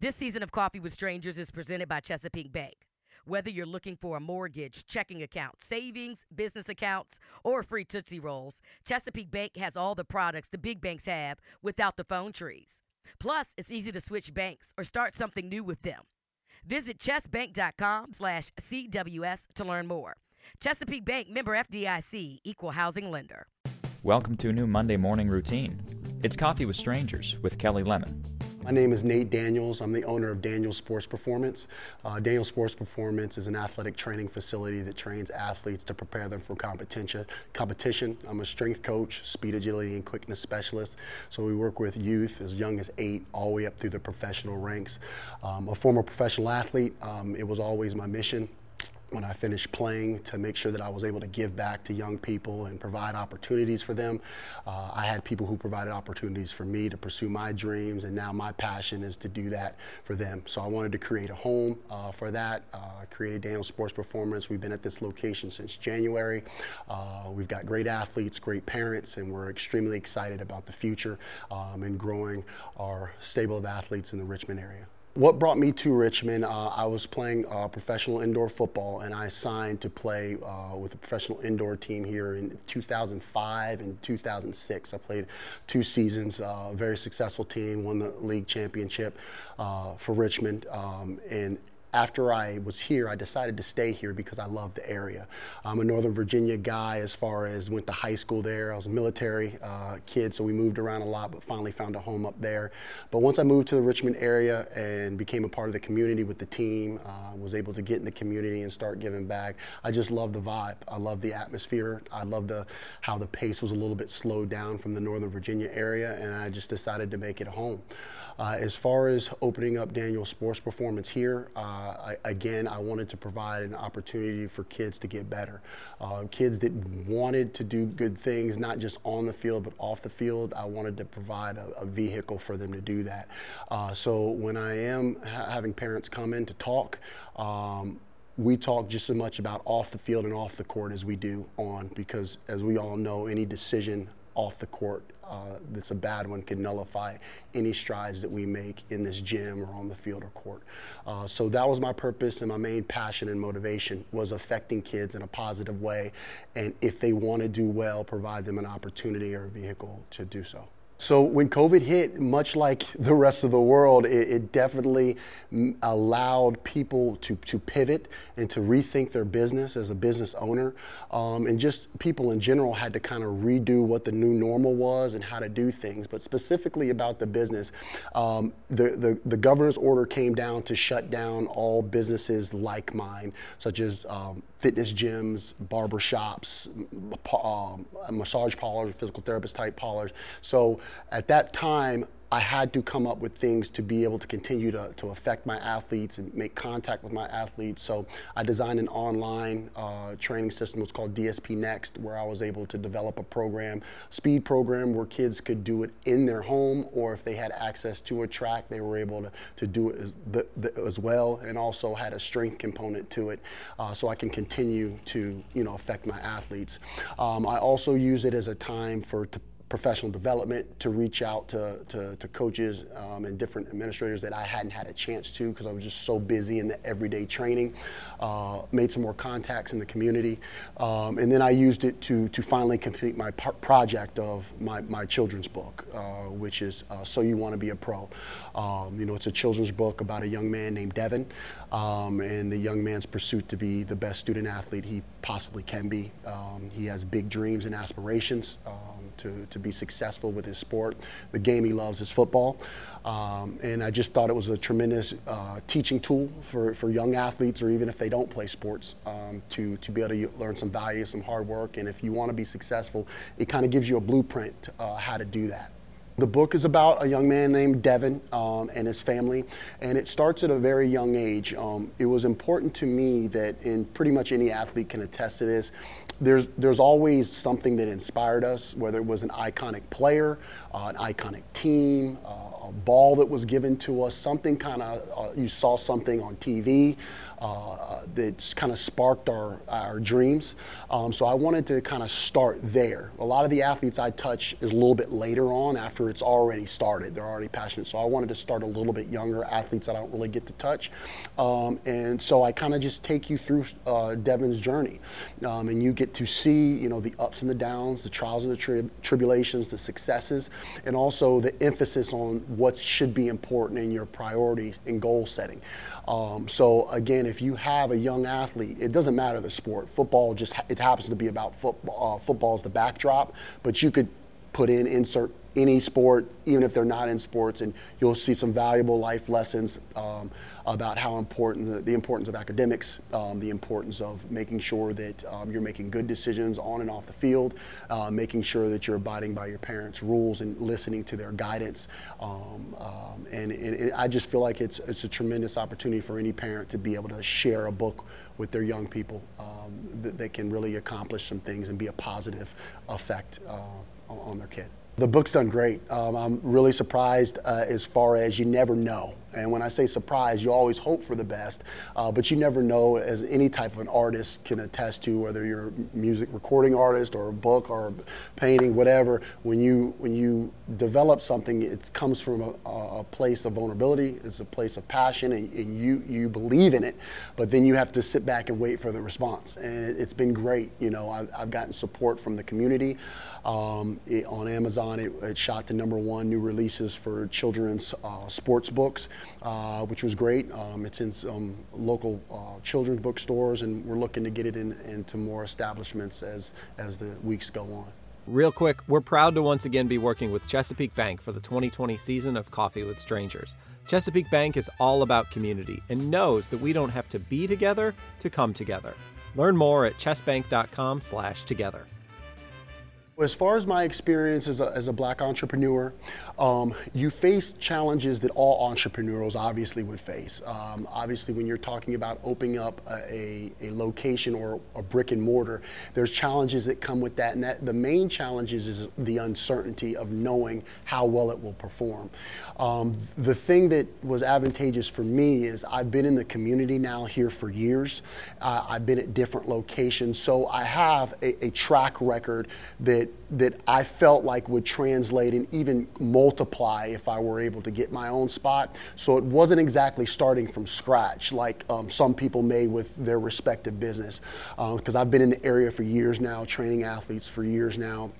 This season of Coffee with Strangers is presented by Chesapeake Bank. Whether you're looking for a mortgage, checking account, savings, business accounts, or free Tootsie Rolls, Chesapeake Bank has all the products the big banks have without the phone trees. Plus, it's easy to switch banks or start something new with them. Visit chesbank.com slash CWS to learn more. Chesapeake Bank member FDIC, equal housing lender. Welcome to a new Monday morning routine. It's Coffee with Strangers with Kelli Lemon. My name is Nate Daniels. I'm the owner of Daniels Sports Performance. Uh, Daniels Sports Performance is an athletic training facility that trains athletes to prepare them for competition. Competition. I'm a strength coach, speed, agility, and quickness specialist. So we work with youth as young as eight, all the way up through the professional ranks. Um, a former professional athlete. Um, it was always my mission when I finished playing to make sure that I was able to give back to young people and provide opportunities for them. Uh, I had people who provided opportunities for me to pursue my dreams, and now my passion is to do that for them. So I wanted to create a home uh, for that. Uh, I created Daniel Sports Performance. We've been at this location since January. Uh, we've got great athletes, great parents, and we're extremely excited about the future um, and growing our stable of athletes in the Richmond area. What brought me to Richmond? Uh, I was playing uh, professional indoor football, and I signed to play uh, with a professional indoor team here in 2005 and 2006. I played two seasons. Uh, very successful team, won the league championship uh, for Richmond, um, and after I was here, I decided to stay here because I love the area. I'm a Northern Virginia guy as far as went to high school there. I was a military uh, kid, so we moved around a lot, but finally found a home up there. But once I moved to the Richmond area and became a part of the community with the team, uh, was able to get in the community and start giving back. I just love the vibe. I love the atmosphere. I love the how the pace was a little bit slowed down from the Northern Virginia area, and I just decided to make it home. Uh, as far as opening up Daniel Sports Performance here, uh, Again, I wanted to provide an opportunity for kids to get better. Uh, kids that wanted to do good things, not just on the field, but off the field, I wanted to provide a, a vehicle for them to do that. Uh, so when I am ha- having parents come in to talk, um, we talk just as much about off the field and off the court as we do on because as we all know any decision off the court uh, that's a bad one can nullify any strides that we make in this gym or on the field or court. Uh, so that was my purpose and my main passion and motivation was affecting kids in a positive way, and if they want to do well, provide them an opportunity or a vehicle to do so. So when COVID hit, much like the rest of the world, it, it, definitely allowed people to, to pivot and to rethink their business as a business owner. Um, and just people in general had to kind of redo what the new normal was and how to do things. But specifically about the business, um, the, the, the, governor's order came down to shut down all businesses like mine, such as um, fitness gyms, barber shops, um, massage parlors, physical therapist type parlors. So at that time, I had to come up with things to be able to continue to, to affect my athletes and make contact with my athletes. So I designed an online uh, training system. It's called DSP Next, where I was able to develop a program, speed program, where kids could do it in their home, or if they had access to a track, they were able to, to do it as, the, the, as well, and also had a strength component to it, uh, so I can continue to you know affect my athletes. Um, I also use it as a time for to professional development to reach out to, to, to coaches um, and different administrators that I hadn't had a chance to because I was just so busy in the everyday training. Uh, made some more contacts in the community. Um, and then I used it to, to finally complete my project of my, my children's book, uh, which is uh, So You Want to Be a Pro. Um, you know, it's a children's book about a young man named Devin um, and the young man's pursuit to be the best student athlete he possibly can be. Um, he has big dreams and aspirations um, to, to be successful with his sport. The game he loves is football. Um, and I just thought it was a tremendous uh, teaching tool for, for young athletes, or even if they don't play sports, um, to, to be able to learn some value, some hard work. And if you want to be successful, it kind of gives you a blueprint uh, how to do that. The book is about a young man named Devin um, and his family, and it starts at a very young age. Um, it was important to me that, and pretty much any athlete can attest to this, there's, there's always something that inspired us, whether it was an iconic player, uh, an iconic team, uh, ball that was given to us, something kind of, uh, you saw something on TV uh, that kind of sparked our, our dreams. Um, so I wanted to kind of start there. A lot of the athletes I touch is a little bit later on after it's already started. They're already passionate. So I wanted to start a little bit younger, athletes I don't really get to touch. Um, and so I kind of just take you through uh, Devin's journey. Um, and you get to see, you know, the ups and the downs, the trials and the tri- tribulations, the successes, and also the emphasis on what should be important in your priorities and goal setting. Um, so again, if you have a young athlete, it doesn't matter the sport. Football just it happens to be about football. Uh, football is the backdrop, but you could put in insert any sport, even if they're not in sports, and you'll see some valuable life lessons um, about how important the, the importance of academics, um, the importance of making sure that um, you're making good decisions on and off the field, uh, making sure that you're abiding by your parents' rules and listening to their guidance. Um, um, and, and, and, I just feel like it's it's a tremendous opportunity for any parent to be able to share a book with their young people um, that, can really accomplish some things and be a positive effect uh, on their kid. The book's done great. Um, I'm really surprised uh, as far as you never know. And when I say surprise, you always hope for the best, uh, but you never know, as any type of an artist can attest to, whether you're a music recording artist or a book or a painting, whatever. When you when you develop something, it comes from a, a place of vulnerability. It's a place of passion, and, and, you you believe in it. But then you have to sit back and wait for the response. And it, has been great. You know, I've, I've, gotten support from the community. Um, it, on Amazon, it, it, shot to number one new releases for children's uh, sports books uh, which was great. Um, it's in some local uh, children's bookstores, and we're looking to get it in, into more establishments as, as the weeks go on. Real quick, we're proud to once again be working with Chesapeake Bank for the 2020 season of Coffee with Strangers. Chesapeake Bank is all about community and knows that we don't have to be together to come together. Learn more at chesbank.com/together. As far as my experience as a, as a black entrepreneur, um, you face challenges that all entrepreneurs obviously would face. Um, obviously, when you're talking about opening up a, a, a, location or a brick and mortar, there's challenges that come with that. And that, the main challenges is the uncertainty of knowing how well it will perform. Um, the thing that was advantageous for me is I've been in the community now here for years. Uh, I've been at different locations, so I have a, a track record that that I felt like would translate and even multiply if I were able to get my own spot. So it wasn't exactly starting from scratch like um, some people may with their respective business. Because um, I've been in the area for years now, training athletes for years now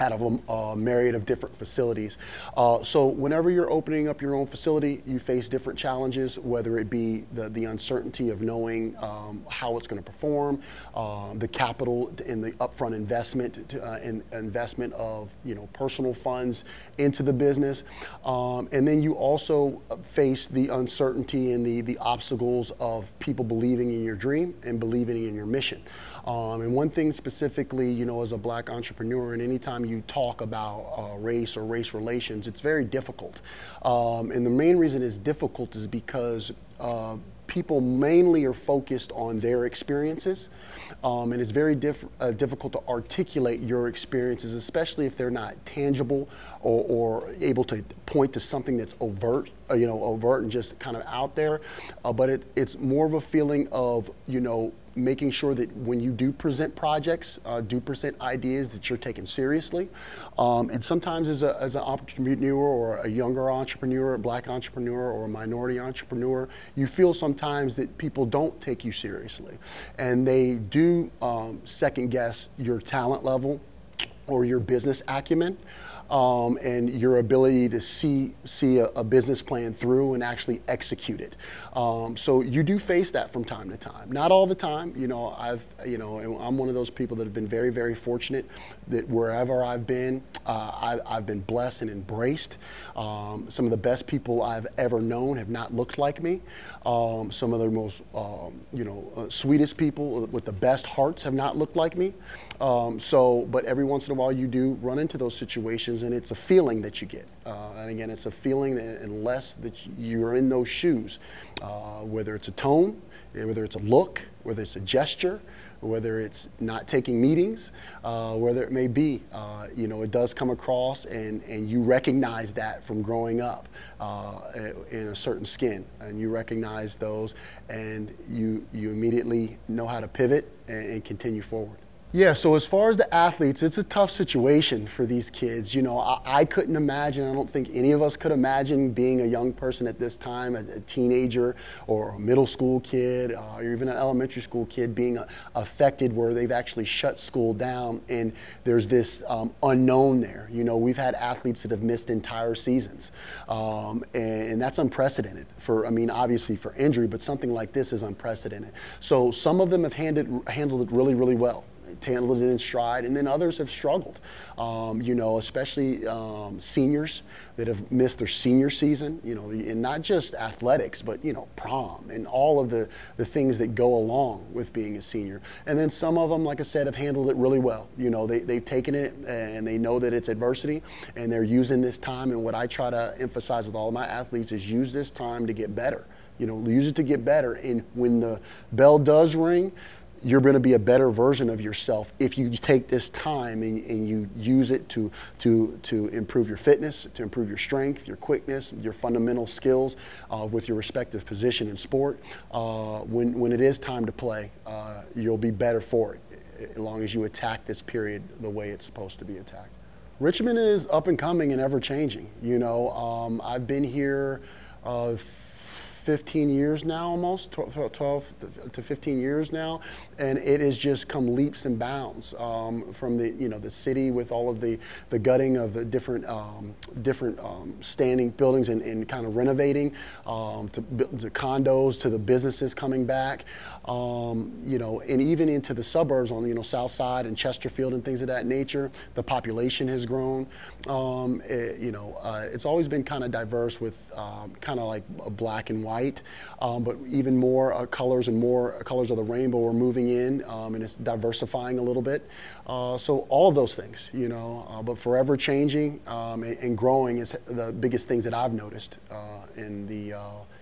out of a, a, myriad of different facilities. Uh, so whenever you're opening up your own facility, you face different challenges, whether it be the, the uncertainty of knowing um, how it's going to perform, uh, the capital and the upfront investment to, uh, in, investment of you know personal funds into the business, um, and then you also face the uncertainty and the the obstacles of people believing in your dream and believing in your mission. Um, and one thing specifically, you know, as a black entrepreneur, and anytime you talk about uh, race or race relations, it's very difficult. Um, and the main reason it's difficult is because uh, people mainly are focused on their experiences, um, and it's very diff- uh, difficult to articulate your experiences, especially if they're not tangible or, or able to point to something that's overt, you know, overt and just kind of out there. Uh, but it, it's more of a feeling of, you know, making sure that when you do present projects, uh, do present ideas that you're taking seriously. Um, and sometimes as, a, as an entrepreneur or a younger entrepreneur, a black entrepreneur or a minority entrepreneur, you feel sometimes that people don't take you seriously. And they do um, second guess your talent level or your business acumen um, and your ability to see see a, a, business plan through and actually execute it. Um, so you do face that from time to time. Not all the time. You know, I've you know I'm one of those people that have been very very fortunate that wherever I've been, uh, I, have been blessed and embraced. Um, some of the best people I've ever known have not looked like me. Um, some of the most um, you know uh, sweetest people with the best hearts have not looked like me. Um, so, but every once in a while you do run into those situations situations, and it's a feeling that you get. Uh, and again, it's a feeling that unless that you're in those shoes, uh, whether it's a tone, whether it's a look, whether it's a gesture, whether it's not taking meetings, uh, whether it may be, uh, you know, it does come across and, and you recognize that from growing up uh, in a certain skin. And you recognize those and you, you immediately know how to pivot and, and continue forward. Yeah, so as far as the athletes, it's a tough situation for these kids. You know, I, I, couldn't imagine, I don't think any of us could imagine being a young person at this time, a, a teenager or a middle school kid uh, or even an elementary school kid being uh, affected where they've actually shut school down and there's this um, unknown there. You know, we've had athletes that have missed entire seasons um, and, and that's unprecedented for, I mean, obviously for injury, but something like this is unprecedented. So some of them have handled, handled it really, really well handled it in stride, and then others have struggled. Um, you know, especially um, seniors that have missed their senior season. You know, and not just athletics, but you know, prom and all of the the things that go along with being a senior. And then some of them, like I said, have handled it really well. You know, they they've taken it and they know that it's adversity, and they're using this time. And what I try to emphasize with all my athletes is use this time to get better you know use it to get better and when the bell does ring you're going to be a better version of yourself if you take this time and, and, you use it to, to, to improve your fitness, to improve your strength, your quickness, your fundamental skills uh, with your respective position in sport. Uh, when, when it is time to play, uh, you'll be better for it as long as you attack this period the way it's supposed to be attacked. Richmond is up and coming and ever changing. You know, um, I've been here uh, 15 years now, almost 12, 12, to 15 years now, and it has just come leaps and bounds um, from the you know the city with all of the the gutting of the different um, different um, standing buildings and, and, kind of renovating um, to, to, condos to the businesses coming back, um, you know, and even into the suburbs on you know South Side and Chesterfield and things of that nature. The population has grown. Um, it, you know, uh, it's always been kind of diverse with kind of like black and white white, um, but even more uh, colors and more colors of the rainbow are moving in, um, and it's diversifying a little bit. Uh, so all of those things, you know, uh, but forever changing um, and, and, growing is the biggest things that I've noticed uh, in the uh,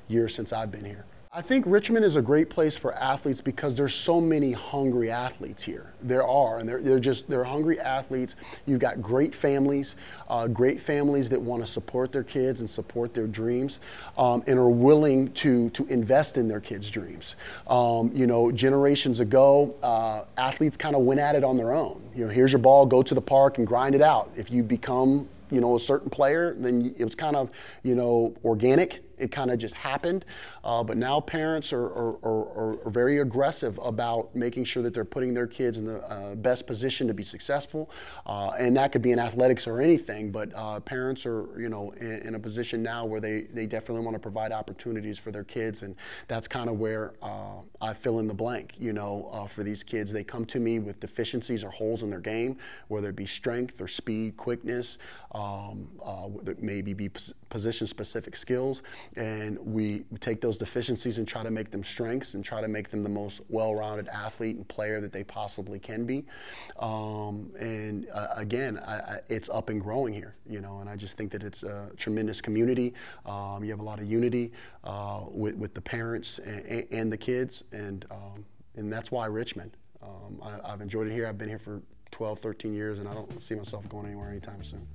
years since I've been here. I think Richmond is a great place for athletes because there's so many hungry athletes here. There are, and they're, they're just they're hungry athletes. You've got great families, uh, great families that want to support their kids and support their dreams, um, and are willing to to invest in their kids' dreams. Um, you know, generations ago, uh, athletes kind of went at it on their own. You know, here's your ball, go to the park and grind it out. If you become you know a certain player, then it was kind of you know organic it kind of just happened. Uh, but now parents are, are, are, are, very aggressive about making sure that they're putting their kids in the uh, best position to be successful. Uh, and that could be in athletics or anything, but uh, parents are, you know, in, in, a position now where they, they definitely want to provide opportunities for their kids. And that's kind of where uh, I fill in the blank, you know, uh, for these kids. They come to me with deficiencies or holes in their game, whether it be strength or speed, quickness, um, maybe be position specific skills and we take those deficiencies and try to make them strengths and try to make them the most well-rounded athlete and player that they possibly can be. Um, and uh, again, I, I, it's up and growing here, you know, and I just think that it's a tremendous community. Um, you have a lot of unity uh, with, with the parents and, and the kids, and um, and that's why Richmond. Um, I, I've enjoyed it here. I've been here for 12, 13 years, and I don't see myself going anywhere anytime soon.